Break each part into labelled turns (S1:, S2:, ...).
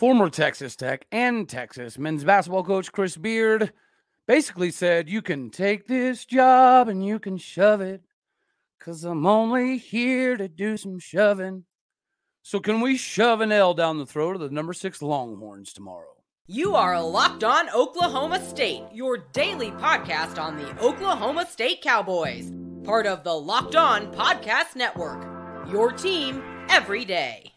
S1: former Texas Tech and Texas men's basketball coach Chris Beard basically said, You can take this job and you can shove it because I'm only here to do some shoving. So, can we shove an L down the throat of the number six Longhorns tomorrow?
S2: You are Locked On Oklahoma State, your daily podcast on the Oklahoma State Cowboys, part of the Locked On Podcast Network. Your team every day.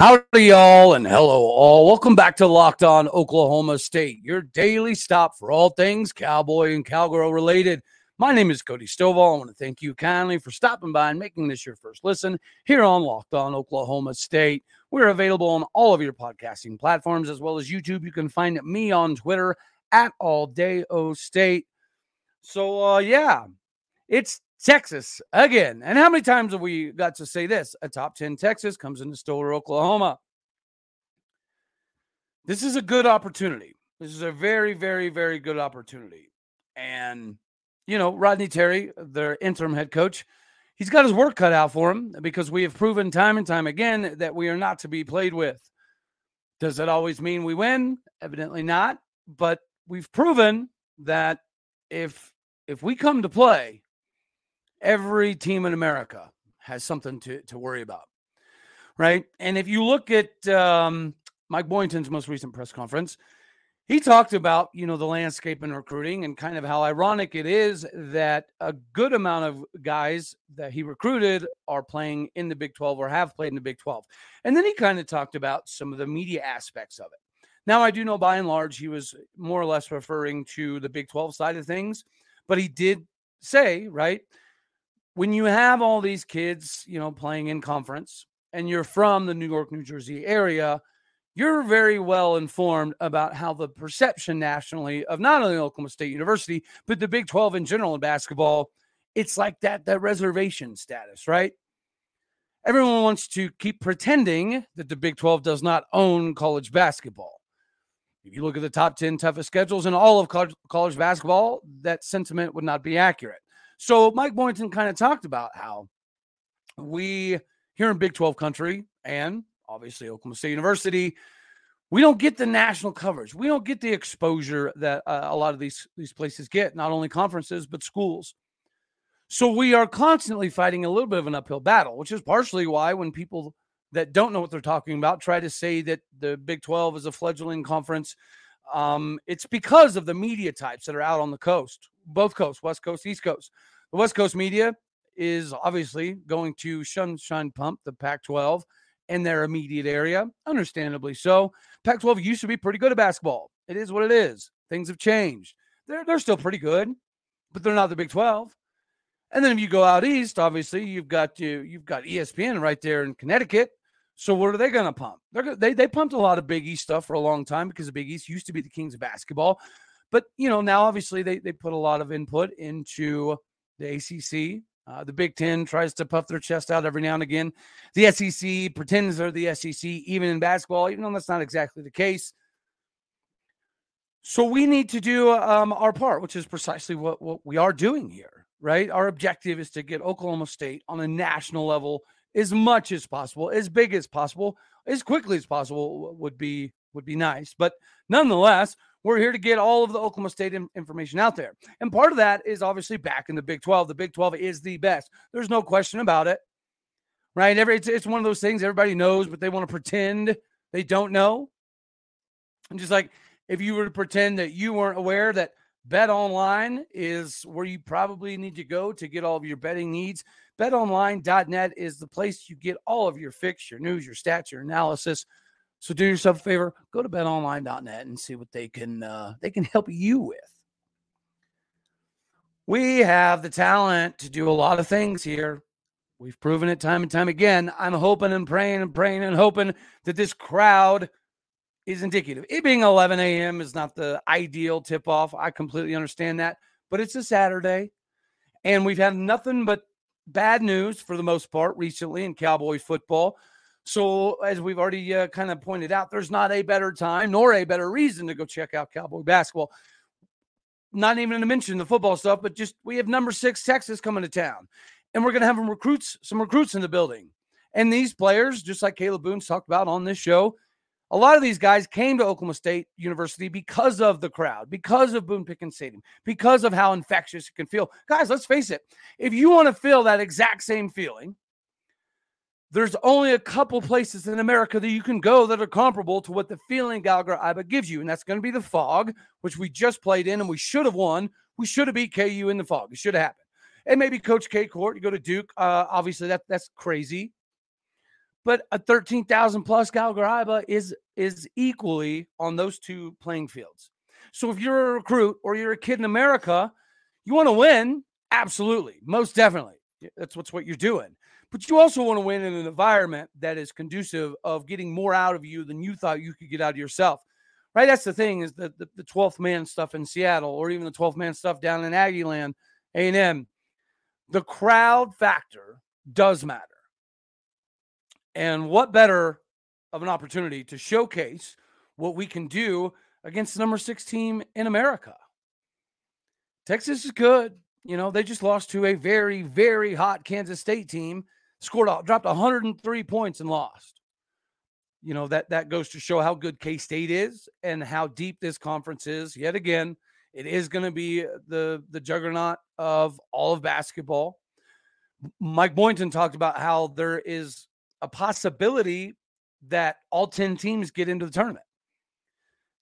S1: Howdy, y'all, and hello, all. Welcome back to Locked On Oklahoma State, your daily stop for all things cowboy and cowgirl related. My name is Cody Stovall. I want to thank you kindly for stopping by and making this your first listen here on Locked On Oklahoma State. We're available on all of your podcasting platforms as well as YouTube. You can find me on Twitter at All Day O State. So, uh, yeah, it's Texas again. And how many times have we got to say this? A top 10 Texas comes into Stillwater, Oklahoma. This is a good opportunity. This is a very, very, very good opportunity. And, you know, Rodney Terry, their interim head coach, he's got his work cut out for him because we have proven time and time again that we are not to be played with. Does that always mean we win? Evidently not. But we've proven that if if we come to play, every team in America has something to, to worry about. Right. And if you look at um, Mike Boynton's most recent press conference, he talked about, you know, the landscape in recruiting and kind of how ironic it is that a good amount of guys that he recruited are playing in the Big 12 or have played in the Big 12. And then he kind of talked about some of the media aspects of it. Now, I do know by and large he was more or less referring to the Big 12 side of things, but he did say, right, when you have all these kids, you know, playing in conference and you're from the New York, New Jersey area, you're very well informed about how the perception nationally of not only Oklahoma State University, but the Big 12 in general in basketball, it's like that that reservation status, right? Everyone wants to keep pretending that the Big 12 does not own college basketball. If you look at the top 10 toughest schedules in all of college, college basketball, that sentiment would not be accurate. So Mike Boynton kind of talked about how we here in Big 12 country and obviously Oklahoma State University, we don't get the national coverage. We don't get the exposure that uh, a lot of these these places get, not only conferences but schools. So we are constantly fighting a little bit of an uphill battle, which is partially why when people that don't know what they're talking about try to say that the Big 12 is a fledgling conference, um, it's because of the media types that are out on the coast, both coasts, West Coast, East Coast. The West Coast media is obviously going to shun pump the Pac 12 in their immediate area, understandably so. Pac 12 used to be pretty good at basketball. It is what it is. Things have changed. They're, they're still pretty good, but they're not the Big 12. And then if you go out east, obviously you've got you you've got ESPN right there in Connecticut. So what are they going to pump? They're, they they pumped a lot of Big East stuff for a long time because the Big East used to be the kings of basketball, but you know now obviously they they put a lot of input into the ACC. Uh, the Big Ten tries to puff their chest out every now and again. The SEC pretends they're the SEC, even in basketball, even though that's not exactly the case. So we need to do um, our part, which is precisely what, what we are doing here, right? Our objective is to get Oklahoma State on a national level as much as possible, as big as possible, as quickly as possible would be would be nice. But nonetheless, we're here to get all of the Oklahoma State information out there. And part of that is obviously back in the Big 12. The Big 12 is the best. There's no question about it. Right? Every it's, it's one of those things everybody knows, but they want to pretend they don't know. And just like if you were to pretend that you weren't aware that Bet Online is where you probably need to go to get all of your betting needs. BetOnline.net is the place you get all of your fix, your news, your stats, your analysis so do yourself a favor, go to betonline.net and see what they can uh, they can help you with. We have the talent to do a lot of things here. We've proven it time and time again. I'm hoping and praying and praying and hoping that this crowd is indicative. It being 11 a.m. is not the ideal tip off. I completely understand that, but it's a Saturday, and we've had nothing but bad news for the most part recently in Cowboy football. So, as we've already uh, kind of pointed out, there's not a better time nor a better reason to go check out Cowboy basketball. Not even to mention the football stuff, but just we have number six Texas coming to town, and we're going to have some recruits, some recruits in the building. And these players, just like Kalib Boone's talked about on this show, a lot of these guys came to Oklahoma State University because of the crowd, because of Boone Pickens Stadium, because of how infectious it can feel. Guys, let's face it. If you want to feel that exact same feeling, there's only a couple places in America that you can go that are comparable to what the feeling Gallagher Iba gives you. And that's going to be the Phog, which we just played in and we should have won. We should have beat KU in the Phog. It should have happened. And maybe Coach K Court, you go to Duke. Uh, obviously, that that's crazy. But a 13,000 plus Gallagher Iba is is equally on those two playing fields. So if you're a recruit or you're a kid in America, you want to win, absolutely, most definitely. That's what's what you're doing. But you also want to win in an environment that is conducive of getting more out of you than you thought you could get out of yourself. Right? That's the thing is that the, the 12th man stuff in Seattle or even the 12th man stuff down in Aggieland, A&M. The crowd factor does matter. And what better of an opportunity to showcase what we can do against the number six team in America? Texas is good. You know, they just lost to a very, very hot Kansas State team, scored, dropped 103 points and lost. You know, that that goes to show how good K State is and how deep this conference is. Yet again, it is going to be the the juggernaut of all of basketball. Mike Boynton talked about how there is a possibility that all 10 teams get into the tournament.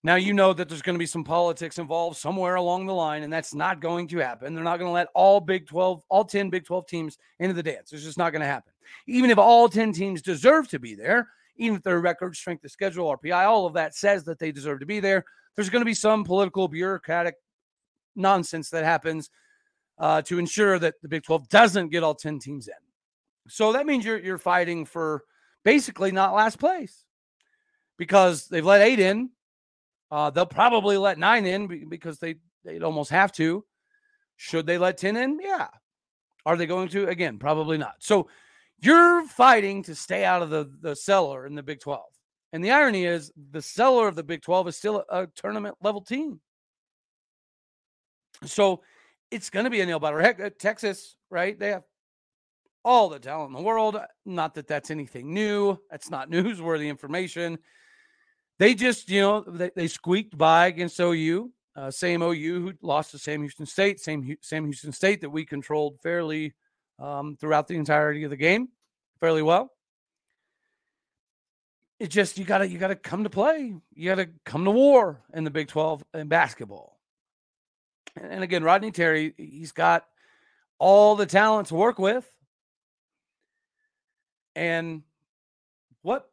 S1: Now, you know that there's going to be some politics involved somewhere along the line, and that's not going to happen. They're not going to let all Big 12, all 10 Big 12 teams into the dance. It's just not going to happen. Even if all 10 teams deserve to be there, even if their record, strength of schedule, RPI, all of that says that they deserve to be there, there's going to be some political, bureaucratic nonsense that happens uh, to ensure that the Big 12 doesn't get all 10 teams in. So that means you're you're fighting for basically not last place because they've let eight in. Uh, they'll probably let nine in because they they'd almost have to. Should they let ten in? Yeah. Are they going to? Again, probably not. So you're fighting to stay out of the the cellar in the Big Twelve. And the irony is, the cellar of the Big Twelve is still a, a tournament level team. So it's going to be a nail biter. Heck, uh, Texas, right? They have all the talent in the world. Not that that's anything new. That's not newsworthy information. They just, you know, they, they squeaked by against OU. Uh, same OU who lost to Sam Houston State, same Sam Houston State that we controlled fairly um, throughout the entirety of the game, fairly well. It just you gotta you gotta come to play. You gotta come to war in the Big Twelve in basketball. And, and again, Rodney Terry, he's got all the talent to work with. And what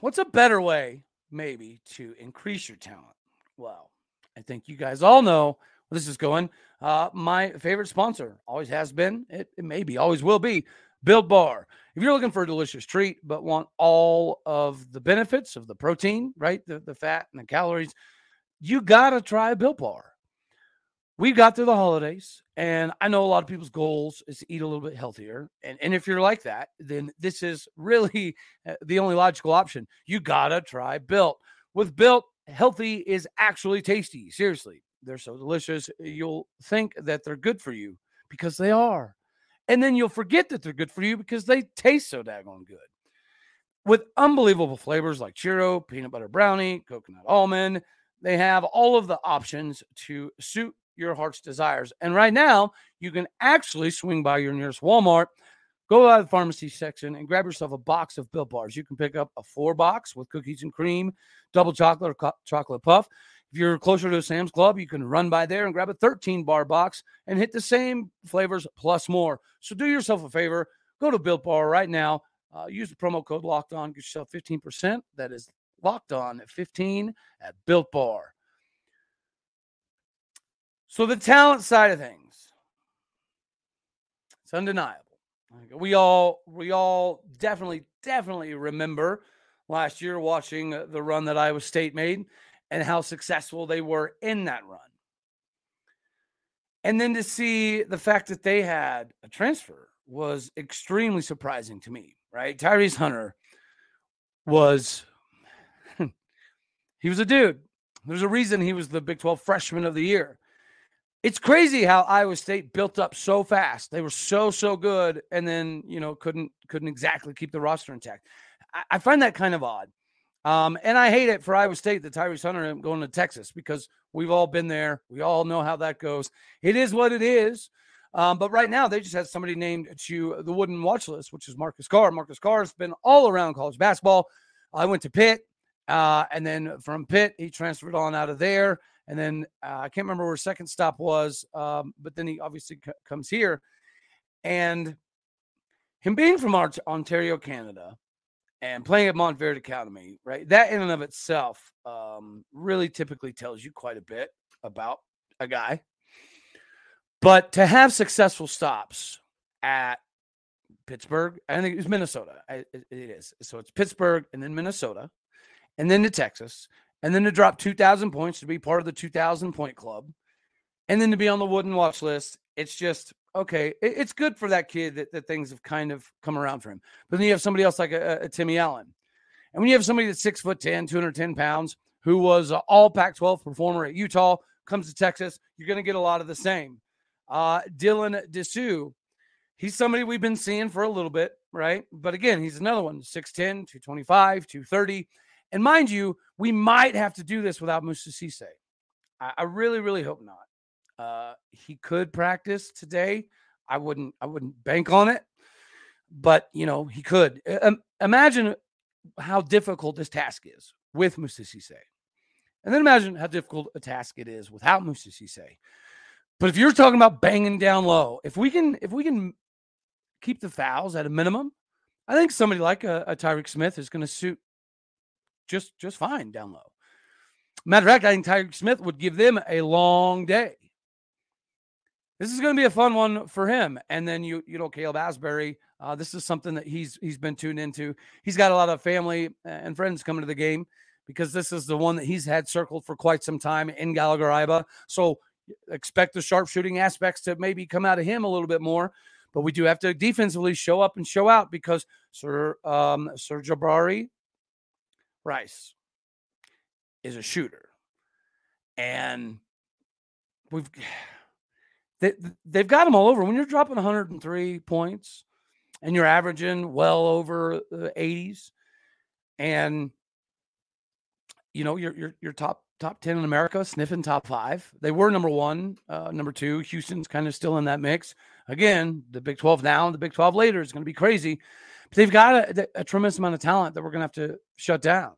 S1: what's a better way maybe to increase your talent? Well, I think you guys all know where this is going. Uh, my favorite sponsor always has been, it, it maybe always will be Built Bar. If you're looking for a delicious treat but want all of the benefits of the protein, right, the, the fat and the calories, you got to try Built Bar we got through the holidays and i know a lot of people's goals is to eat a little bit healthier and, and if you're like that then this is really uh, the only logical option. You gotta try built with built healthy is actually tasty seriously. They're so delicious you'll think that they're good for you because they are and then you'll forget that they're good for you because they taste so daggone good. With unbelievable flavors like churro peanut butter brownie coconut almond they have all of the options to suit your heart's desires. And right now, you can actually swing by your nearest Walmart, go by the pharmacy section, and grab yourself a box of Built Bars. You can pick up a four box with cookies and cream, double chocolate or co- chocolate puff. If you're closer to a Sam's Club, you can run by there and grab a 13 bar box and hit the same flavors plus more. So do yourself a favor, go to Built Bar right now. Uh, use the promo code Locked On, get yourself 15%. That is Locked On at 15 at Built Bar. So the talent side of things, it's undeniable. We all we all definitely definitely remember last year watching uh, the run that Iowa State made and how successful they were in that run. And then to see the fact that they had a transfer was extremely surprising to me, right? Tyrese Hunter was he was a dude. There's a reason he was the Big 12 freshman of the year. It's crazy how Iowa State built up so fast. They were so so good, and then you know couldn't couldn't exactly keep the roster intact. I, I find that kind of odd, um, and I hate it for Iowa State that Tyrese Hunter going to Texas because we've all been there. We all know how that goes. It is what it is. Um, but right now, they just had somebody named to the Wooden Watch List, which is Marcus Carr. Marcus Carr has been all around college basketball. I went to Pitt, uh, and then from Pitt, he transferred on out of there. And then uh, I can't remember where second stop was, um, but then he obviously c- comes here. And him being from Ontario, Canada, and playing at Montverde Academy, right? That in and of itself um, really typically tells you quite a bit about a guy. But to have successful stops at Pittsburgh, I think it's Minnesota. it is. So it's Pittsburgh and then Minnesota and then to Texas and then to drop 2,000 points to be part of the 2,000 point club and then to be on the wooden watch list. It's just, okay, it's good for that kid that, that things have kind of come around for him. But then you have somebody else like a, a Timmy Allen. And when you have somebody that's six foot 10, 210 pounds, who was an all Pac 12 performer at Utah, comes to Texas, you're going to get a lot of the same. Uh, Dylan Disu, he's somebody we've been seeing for a little bit, right? But again, he's another one 6'10, 225, 230. And mind you, we might have to do this without Moussa Cisse. I, I really, really hope not. Uh, he could practice today. I wouldn't. I wouldn't bank on it, but you know he could. Um, imagine how difficult this task is with Moussa Cisse, and then imagine how difficult a task it is without Moussa Cisse. But if you're talking about banging down low, if we can, if we can keep the fouls at a minimum, I think somebody like a, a Tyreek Smith is going to suit just just fine down low. Matter of fact, I think Tyreek Smith would give them a long day. This is going to be a fun one for him. And then you you know Caleb Asberry, uh, this is something that he's he's been tuned into. He's got a lot of family and friends coming to the game because this is the one that he's had circled for quite some time in Gallagher Iba. So expect the sharpshooting aspects to maybe come out of him a little bit more. But we do have to defensively show up and show out because Sir um, Sir'Jabari Rice is a shooter, and we've they, they've got him all over. When you're dropping 103 points and you're averaging well over the 80s, and you know you're you're, you're top top 10 in America, sniffing top five. They were number one, uh, number two. Houston's kind of still in that mix. Again, the Big 12 now, the Big 12 later is going to be crazy. But they've got a, a tremendous amount of talent that we're going to have to shut down.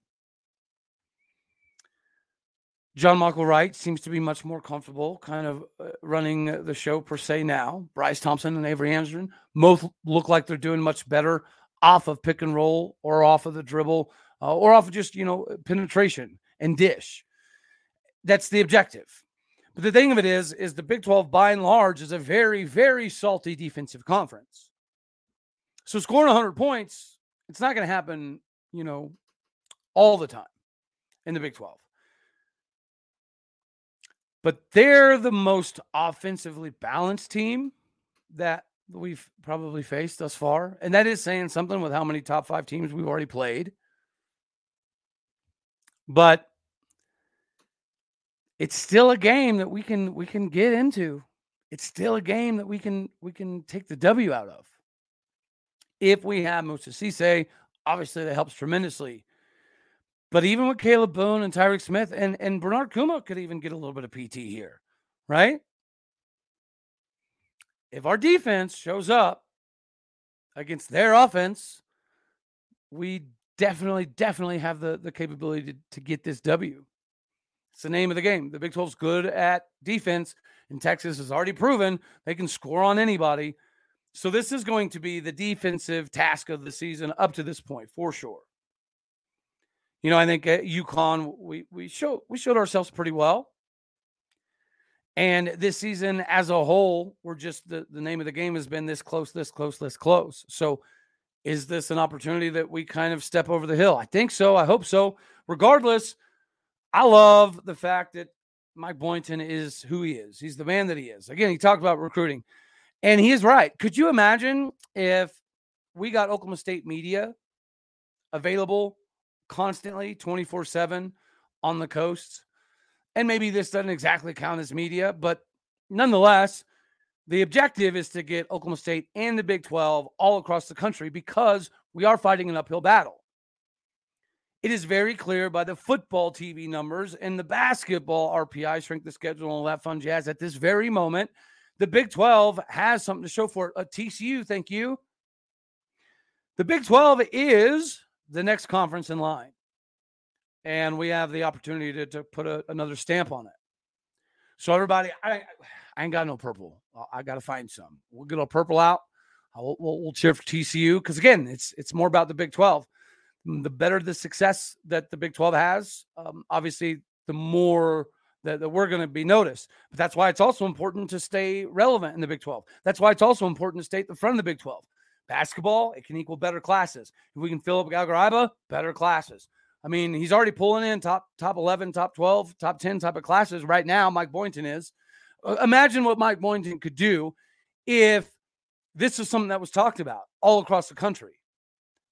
S1: John Michael Wright seems to be much more comfortable kind of uh, running the show per se now. Bryce Thompson and Avery Anderson both look like they're doing much better off of pick and roll or off of the dribble uh, or off of just, you know, penetration and dish. That's the objective. But the thing of it is, is the Big 12 by and large is a very, very salty defensive conference. So scoring 100 points, it's not going to happen, you know, all the time in the Big 12. But they're the most offensively balanced team that we've probably faced thus far. And that is saying something with how many top five teams we've already played. But it's still a game that we can we can get into. It's still a game that we can we can take the W out of. If we have Moussa Cisse, obviously that helps tremendously. But even with Kalib Boone and Tyreek Smith and, and Bernard Kouma could even get a little bit of PT here, right? If our defense shows up against their offense, we definitely, definitely have the, the capability to, to get this W. It's the name of the game. The Big 12's good at defense, and Texas has already proven they can score on anybody. So this is going to be the defensive task of the season up to this point, for sure. You know, I think at UConn we we showed we showed ourselves pretty well. And this season as a whole, we're just the, the name of the game has been this close, this close, this close. So is this an opportunity that we kind of step over the hill? I think so. I hope so. Regardless, I love the fact that Mike Boynton is who he is. He's the man that he is. Again, he talked about recruiting, and he is right. Could you imagine if we got Oklahoma State media available constantly 24 7 on the coasts. And maybe this doesn't exactly count as media, but nonetheless, the objective is to get Oklahoma State and the Big 12 all across the country because we are fighting an uphill battle. It is very clear by the football TV numbers and the basketball RPI, shrink the schedule, and all that fun jazz at this very moment. The Big 12 has something to show for it. Uh, a TCU, thank you. The Big 12 is the next conference in line. And we have the opportunity to, to put a, another stamp on it. So, everybody, I, I ain't got no purple. I got to find some. We'll get a purple out. We'll, we'll, we'll cheer for TCU because, again, it's it's more about the Big 12. Mm, the better the success that the Big 12 has, um, obviously, the more that, that we're going to be noticed. But that's why it's also important to stay relevant in the Big 12. That's why it's also important to stay at the front of the Big 12. Basketball, it can equal better classes. If we can fill up Gallagher better classes. I mean, he's already pulling in top top 11, top 12, top 10 type of classes right now. Mike Boynton is. Uh, imagine what Mike Boynton could do if this was something that was talked about all across the country.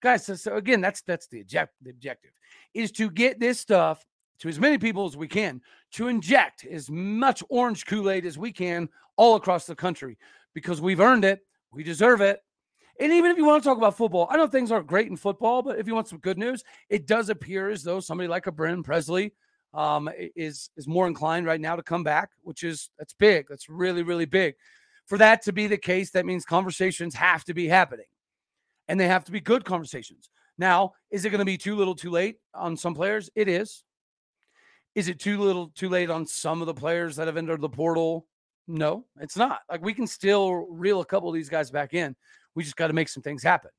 S1: Guys, so, so again, that's that's the, object, the objective is to get this stuff to as many people as we can, to inject as much orange Kool-Aid as we can all across the country because we've earned it, we deserve it, and even if you want to talk about football, I know things aren't great in football, but if you want some good news, it does appear as though somebody like a Brennan Presley um, is is more inclined right now to come back, which is that's big. That's really really big. For that to be the case, that means conversations have to be happening, and they have to be good conversations. Now, is it going to be too little, too late on some players? It is. Is it too little, too late on some of the players that have entered the portal? No, it's not. Like we can still reel a couple of these guys back in. We just got to make some things happen.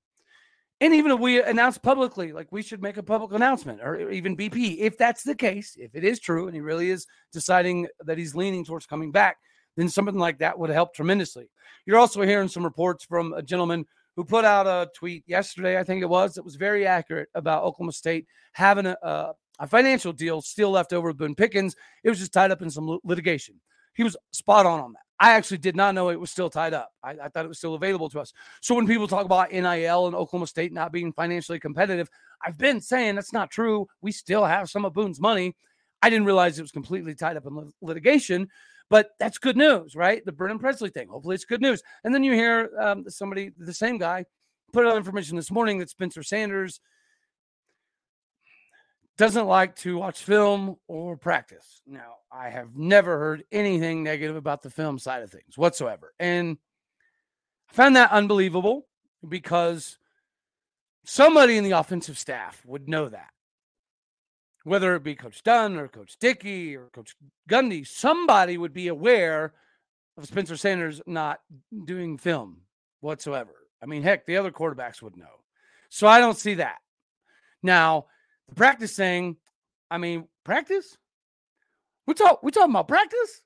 S1: And even if we announce publicly, like we should make a public announcement or even BP, if that's the case, if it is true and he really is deciding that he's leaning towards coming back, then something like that would help tremendously. You're also hearing some reports from a gentleman who put out a tweet yesterday, I think it was, that was very accurate about Oklahoma State having a, a, a financial deal still left over with Boone Pickens. It was just tied up in some litigation. He was spot on on that. I actually did not know it was still tied up. I, I, thought it was still available to us. So when people talk about NIL and Oklahoma State not being financially competitive, I've been saying that's not true. We still have some of Boone's money. I didn't realize it was completely tied up in litigation, but that's good news, right? The Brennan Presley thing. Hopefully, it's good news. And then you hear um, somebody, the same guy, put out information this morning that Spencer Sanders doesn't like to watch film or practice. Now, I have never heard anything negative about the film side of things whatsoever. And I found that unbelievable because somebody in the offensive staff would know that. Whether it be Coach Dunn or Coach Dickey or Coach Gundy, somebody would be aware of Spencer Sanders not doing film whatsoever. I mean, heck, the other quarterbacks would know. So I don't see that. Now, the practice saying, I mean, practice? We talk we talking about practice?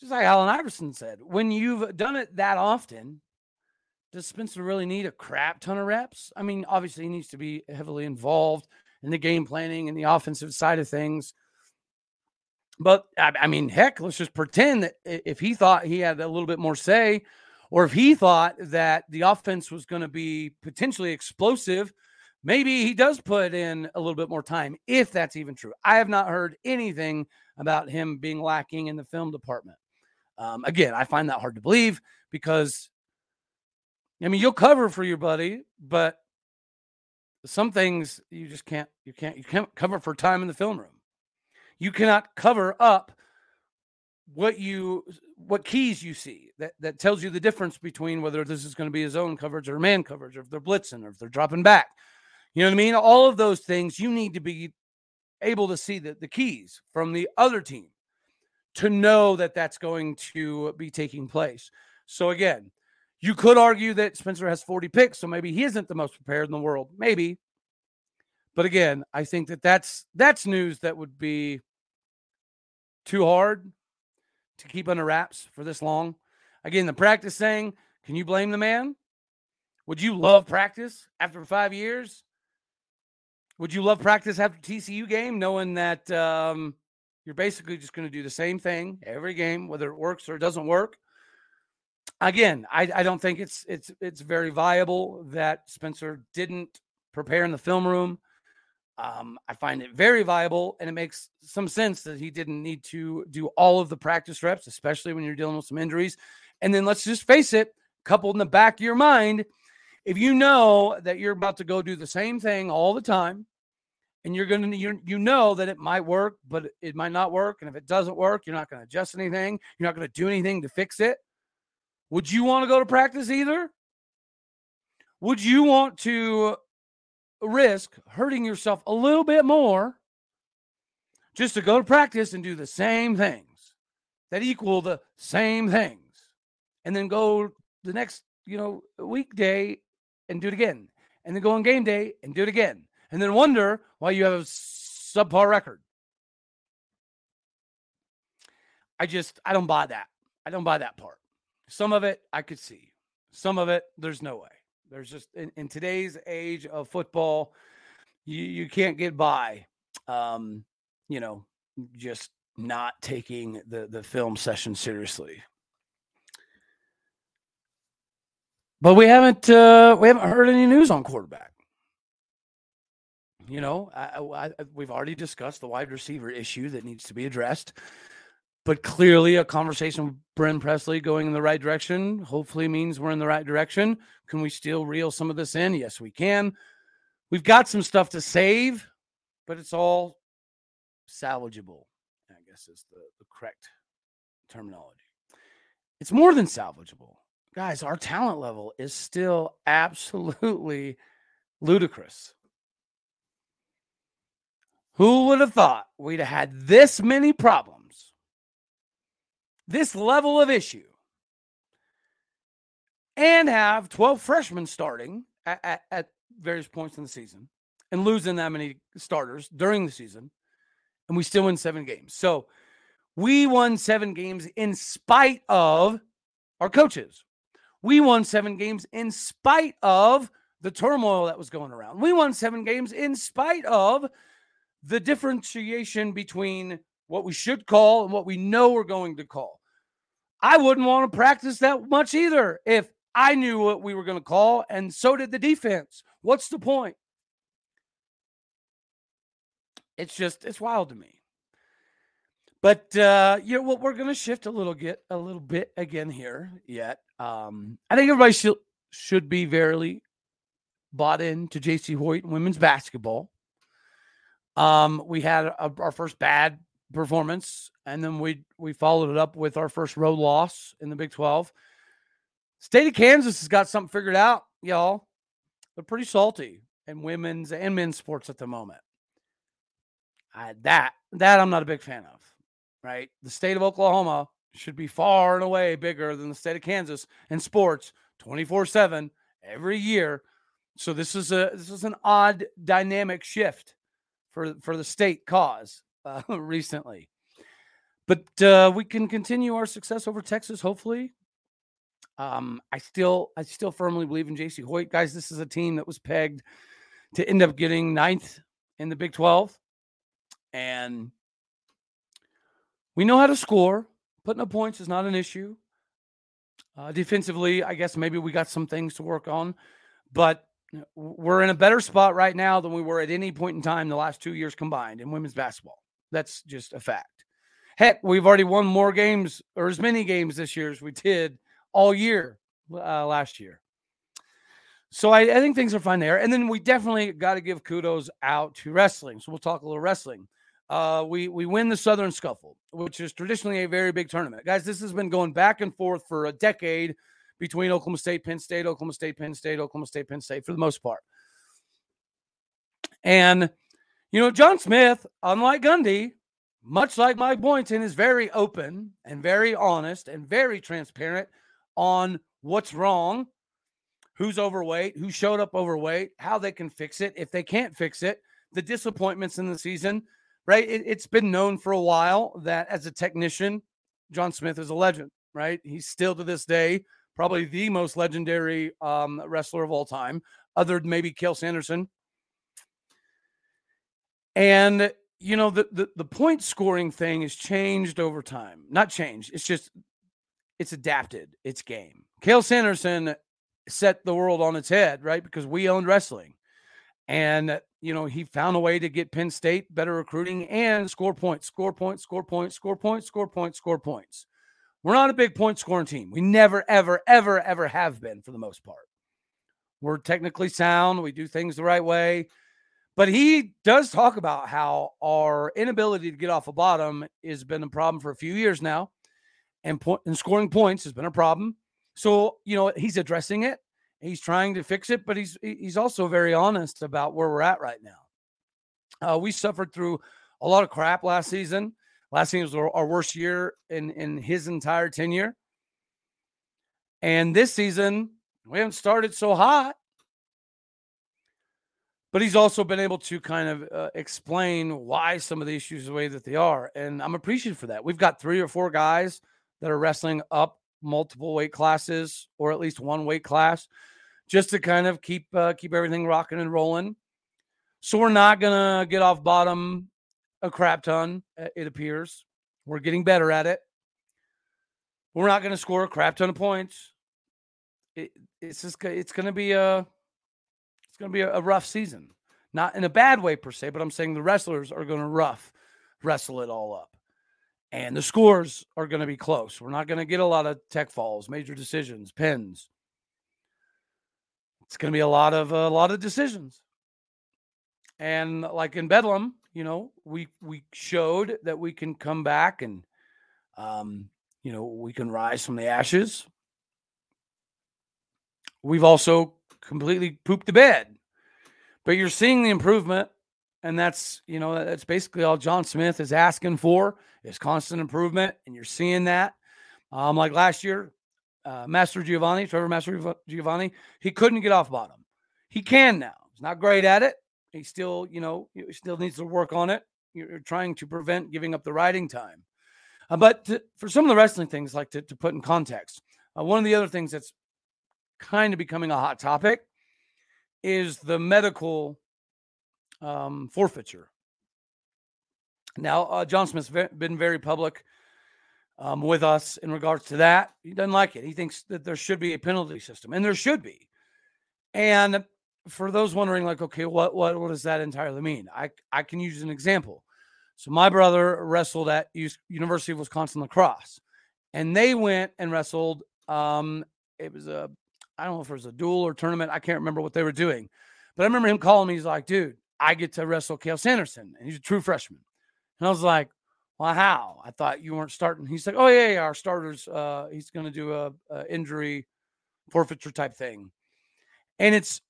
S1: Just like Allen Iverson said, when you've done it that often, does Spencer really need a crap ton of reps? I mean, obviously he needs to be heavily involved in the game planning and the offensive side of things. But I, mean, heck, let's just pretend that if he thought he had a little bit more say, or if he thought that the offense was going to be potentially explosive maybe he does put in a little bit more time, if that's even true. I have not heard anything about him being lacking in the film department. Um, again, I find that hard to believe because, I mean, you'll cover for your buddy, but some things you just can't, you can't, you can't cover for time in the film room. You cannot cover up what you what keys you see that that tells you the difference between whether this is going to be a zone coverage or man coverage or if they're blitzing or if they're dropping back you know what I mean? All of those things you need to be able to see the, the keys from the other team to know that that's going to be taking place. So again, you could argue that Spencer has 40 picks, so maybe he isn't the most prepared in the world. Maybe. But again, I think that that's that's news that would be too hard to keep under wraps for this long. Again, the practice saying, can you blame the man? Would you love practice after 5 years? Would you love practice after TCU game, knowing that um, you're basically just going to do the same thing every game, whether it works or it doesn't work? Again, I, I don't think it's it's it's very viable that Spencer didn't prepare in the film room. Um, I find it very viable, and it makes some sense that he didn't need to do all of the practice reps, especially when you're dealing with some injuries. And then let's just face it, coupled in the back of your mind, if you know that you're about to go do the same thing all the time, and you're going to you you know that it might work, but it might not work, and if it doesn't work, you're not going to adjust anything. You're not going to do anything to fix it. Would you want to go to practice either? Would you want to risk hurting yourself a little bit more just to go to practice and do the same things that equal the same things and then go the next you know weekday and do it again and then go on game day and do it again and then wonder why you have a subpar record. I just i don't buy that. I don't buy that part. Some of it i could see. Some of it there's no way. There's just in, in today's age of football, you you can't get by, um, you know, just not taking the the film session seriously. But we haven't uh, we haven't heard any news on quarterback. You know, I, I, we've already discussed the wide receiver issue that needs to be addressed but clearly a conversation with Bren Presley going in the right direction hopefully means we're in the right direction. Can we still reel some of this in? Yes, we can. We've got some stuff to save, but it's all salvageable, I guess is the, the correct terminology. It's more than salvageable. Guys, our talent level is still absolutely ludicrous. Who would have thought we'd have had this many problems? this level of issue and have 12 freshmen starting at, at, at, various points in the season and losing that many starters during the season, and we still win seven games. So we won seven games in spite of our coaches. We won seven games in spite of the turmoil that was going around. We won seven games in spite of the differentiation between what we should call and what we know we're going to call. I wouldn't want to practice that much either if I knew what we were going to call, and so did the defense. What's the point? It's just it's wild to me. But uh, you know what? We're going to shift a little get a little bit again here. Yet, um, I think everybody should should be very bought into Jacie Hoyt women's basketball. Um, we had a, our first bad performance, and then we we followed it up with our first road loss in the Big 12. State of Kansas has got something figured out, y'all. They're pretty salty in women's and men's sports at the moment. I, that that I'm not a big fan of. Right, the state of Oklahoma should be far and away bigger than the state of Kansas in sports, 24 seven every year. So this is a this is an odd dynamic shift for for the state cause uh, recently. But uh, we can continue our success over Texas, hopefully. Um, I still, I still firmly believe in Jacie Hoyt, guys. This is a team that was pegged to end up getting ninth in the Big 12, and we know how to score. Putting up points is not an issue. Uh, defensively, I guess maybe we got some things to work on, but we're in a better spot right now than we were at any point in time the last two years combined in women's basketball. That's just a fact. Heck, we've already won more games or as many games this year as we did all year uh, last year. So I, I, think things are fine there. And then we definitely got to give kudos out to wrestling. So we'll talk a little wrestling. Uh, we we win the Southern Scuffle, which is traditionally a very big tournament, guys. This has been going back and forth for a decade between Oklahoma State, Penn State, Oklahoma State, Penn State, Oklahoma State, Penn State for the most part. And you know, John Smith, unlike Gundy, much like Mike Boynton, is very open and very honest and very transparent on what's wrong, who's overweight, who showed up overweight, how they can fix it. If they can't fix it, the disappointments in the season, right? It, has been known for a while that as a technician, John Smith is a legend, right? He's still to this day probably the most legendary um, wrestler of all time, other than maybe Cael Sanderson and you know the, the the point scoring thing has changed over time. Not changed. It's just it's adapted its game. Cael Sanderson set the world on its head, right? Because we owned wrestling. And, you know, he found a way to get Penn State better recruiting and score points, score points, score points, score points, score points, score points. We're not a big point scoring team. We never, ever, ever, ever have been for the most part. We're technically sound. We do things the right way. But he does talk about how our inability to get off a bottom has been a problem for a few years now. And, point, and scoring points has been a problem. So, you know, he's addressing it. He's trying to fix it, but he's he's also very honest about where we're at right now. Uh, we suffered through a lot of crap last season. Last season was our worst year in in his entire tenure. And this season, we haven't started so hot. But he's also been able to kind of uh, explain why some of the issues the way that they are. And I'm appreciative for that. We've got three or four guys that are wrestling up multiple weight classes or at least one weight class just to kind of keep uh, keep everything rocking and rolling. So we're not gonna get off bottom a crap ton. Uh, it appears we're getting better at it. We're not gonna score a crap ton of points. It, it's just it's gonna be a it's gonna be a, a rough season. Not in a bad way per se, but I'm saying the wrestlers are gonna rough wrestle it all up and the scores are going to be close. We're not going to get a lot of tech falls, major decisions, pins. It's going to be a lot of a lot of decisions. And like in Bedlam, you know, we we showed that we can come back and um, you know, we can rise from the ashes. We've also completely pooped the bed. But you're seeing the improvement and that's, you know, that's basically all John Smith is asking for is constant improvement. And you're seeing that. Um, like last year, uh, Mastrogiovanni, Trevor Master Giovanni, he couldn't get off bottom. He can now. He's not great at it. He still, you know, still needs to work on it. You're trying to prevent giving up the riding time. Uh, but to, for some of the wrestling things, like to, to put in context, uh, one of the other things that's kind of becoming a hot topic is the medical um, forfeiture. Now, uh, John Smith's been very public um, with us in regards to that. He doesn't like it. He thinks that there should be a penalty system, and there should be. And for those wondering, like, okay, what what what does that entirely mean? I I can use an example. So my brother wrestled at U- University of Wisconsin La Crosse, and they went and wrestled. Um, it was a I don't know if it was a duel or tournament. I can't remember what they were doing, but I remember him calling me. He's like, dude, I get to wrestle Cael Sanderson, and he's a true freshman. And I was like, well, how? I thought you weren't starting. He's like, oh yeah, yeah our starters. Uh, he's going to do a, a, injury forfeiture type thing, and it's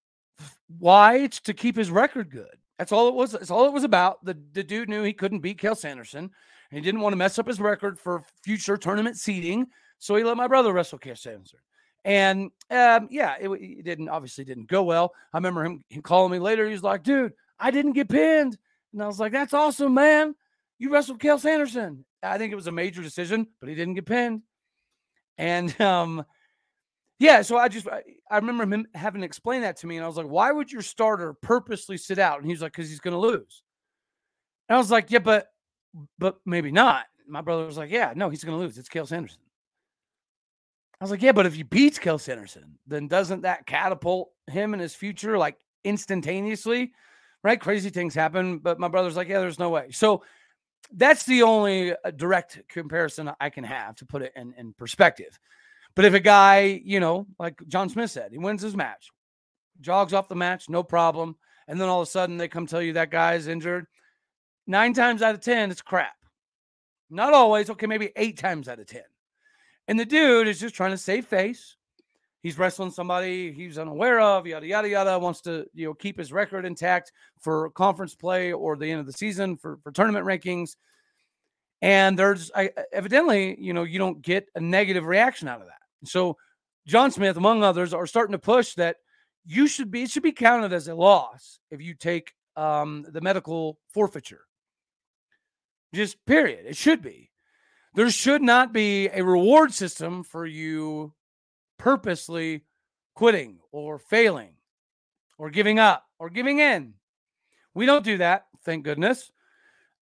S1: why to keep his record good. That's all it was. That's all it was about. The the dude knew he couldn't beat Cael Sanderson, and he didn't want to mess up his record for future tournament seeding. So he let my brother wrestle Cael Sanderson. And um, yeah, it, it, didn't obviously didn't go well. I remember him, him calling me later. He was like, dude, I didn't get pinned. And I was like, that's awesome, man. You wrestled Cael Sanderson. I think it was a major decision, but he didn't get pinned. And um, yeah, so I just I, remember him having to explain that to me, and I was like, "Why would your starter purposely sit out?" And he was like, "Because he's going to lose." And I was like, "Yeah, but but maybe not." My brother was like, "Yeah, no, he's going to lose. It's Cael Sanderson." I was like, "Yeah, but if he beats Cael Sanderson, then doesn't that catapult him and his future like instantaneously?" right? Crazy things happen, but my brother's like, yeah, there's no way. So that's the only uh, direct comparison I can have to put it in, in perspective. But if a guy, you know, like John Smith said, he wins his match, jogs off the match, no problem. And then all of a sudden they come tell you that guy is injured. Nine times out of 10, it's crap. Not always. Okay, maybe eight times out of 10. And the dude is just trying to save face he's wrestling somebody he's unaware of, yada yada yada. Wants to you know keep his record intact for conference play or the end of the season for for tournament rankings. And there's I, evidently you know you don't get a negative reaction out of that. So John Smith, among others, are starting to push that you should be it should be counted as a loss if you take um, the medical forfeiture. Just period. It should be. There should not be a reward system for you purposely quitting or failing or giving up or giving in. We don't do that, thank goodness.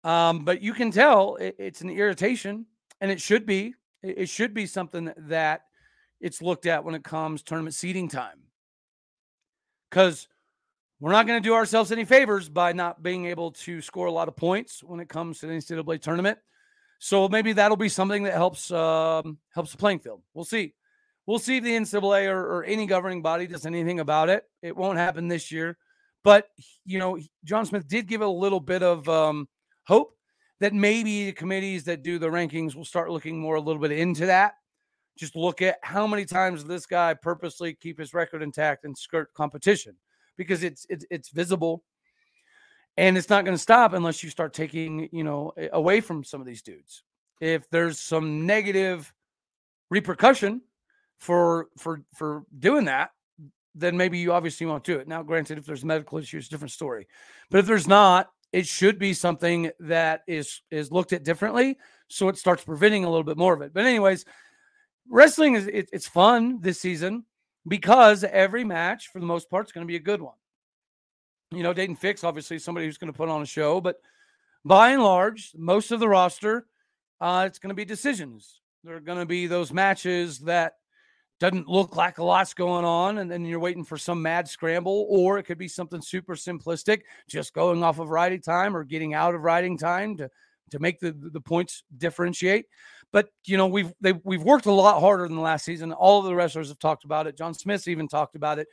S1: Um, but you can tell it, it's an irritation, and it should be. It, it should be something that it's looked at when it comes tournament seeding time. Because we're not going to do ourselves any favors by not being able to score a lot of points when it comes to the NCAA tournament. So maybe that'll be something that helps um, helps the playing field. We'll see. We'll see if the NCAA or, or any governing body does anything about it. It won't happen this year, but you know, John Smith did give a little bit of um, hope that maybe the committees that do the rankings will start looking more a little bit into that. Just look at how many times this guy purposely keep his record intact and skirt competition because it's it's, it's visible. And it's not going to stop unless you start taking you know away from some of these dudes. If there's some negative repercussion for for for doing that then maybe you obviously won't do it. Now granted if there's medical issues different story. But if there's not it should be something that is is looked at differently so it starts preventing a little bit more of it. But anyways wrestling is it, it's fun this season because every match, for the most part, is going to be a good one. You know, Daton Fix, obviously, somebody who's going to put on a show, but by and large, most of the roster, uh, it's going to be decisions. There are going to be those matches that doesn't look like a lot's going on, and then you're waiting for some mad scramble, or it could be something super simplistic, just going off of riding time or getting out of riding time to to make the the points differentiate. But you know, we've they, we've worked a lot harder than the last season. All of the wrestlers have talked about it. John Smith's even talked about it.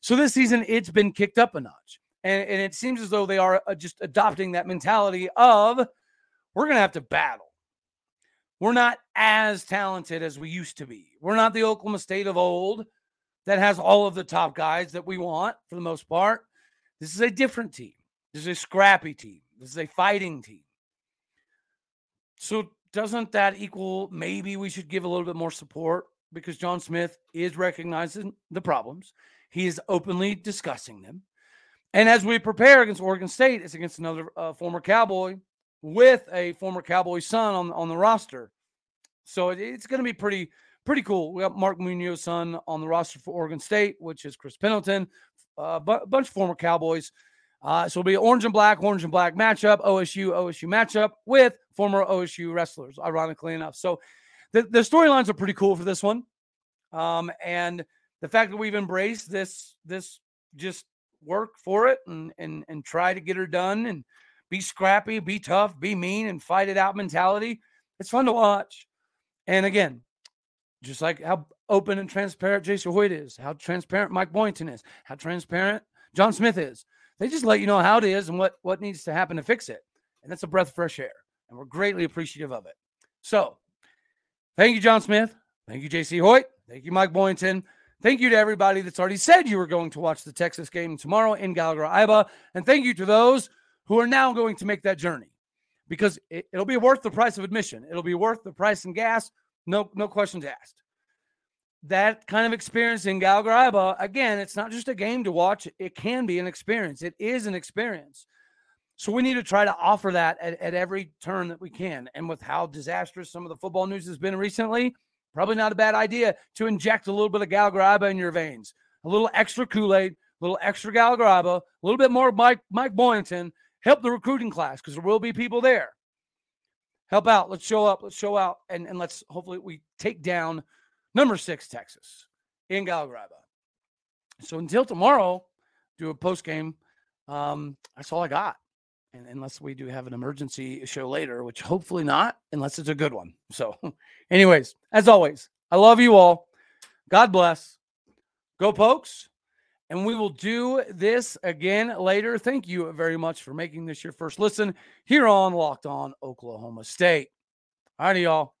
S1: So this season, it's been kicked up a notch, and, and it seems as though they are uh, just adopting that mentality of we're going to have to battle. We're not as talented as we used to be. We're not the Oklahoma State of old that has all of the top guys that we want for the most part. This is a different team. This is a scrappy team. This is a fighting team. So doesn't that equal maybe we should give a little bit more support because John Smith is recognizing the problems. He is openly discussing them. And as we prepare against Oregon State, it's against another uh, former Cowboy with a former Cowboy son on, on the roster. So it, it's going to be pretty pretty cool. We got Mark Munoz's son on the roster for Oregon State, which is Chris Pendleton, a uh, bu- bunch of former Cowboys. Uh, so it'll be orange and black, orange and black matchup, OSU, OSU matchup with former OSU wrestlers, ironically enough. So the, the storylines are pretty cool for this one. Um, and the fact that we've embraced this, this just work for it and, and, and try to get her done and be scrappy, be tough, be mean, and fight it out mentality. It's fun to watch. And again, just like how open and transparent Jacie Hoyt is, how transparent Mike Boynton is, how transparent John Smith is. They just let you know how it is and what what needs to happen to fix it. And that's a breath of fresh air. And we're greatly appreciative of it. So thank you, John Smith. Thank you, Jacie Hoyt. Thank you, Mike Boynton. Thank you to everybody that's already said you were going to watch the Texas game tomorrow in Gallagher, Iba. And thank you to those who are now going to make that journey because it, will be worth the price of admission. It'll be worth the price and gas. No, no questions asked that kind of experience in Gallagher again, it's not just a game to watch, it can be an experience. It is an experience. So we need to try to offer that at, at every turn that we can. And with how disastrous some of the football news has been recently, probably not a bad idea to inject a little bit of Gallagher in your veins, a little extra Kool Aid, a little extra Gallagher a little bit more Mike, Mike Boynton. Help the recruiting class because there will be people there. Help out. Let's show up. Let's show out. And, and let's hopefully we take down number six, Texas in Gallagher. So until tomorrow, do a post game. Um, that's all I got. And unless we do have an emergency show later, which hopefully not, unless it's a good one. So, anyways, as always, I love you all. God bless. Go, pokes. And we will do this again later. Thank you very much for making this your first listen here on Locked On Oklahoma State. All righty, y'all.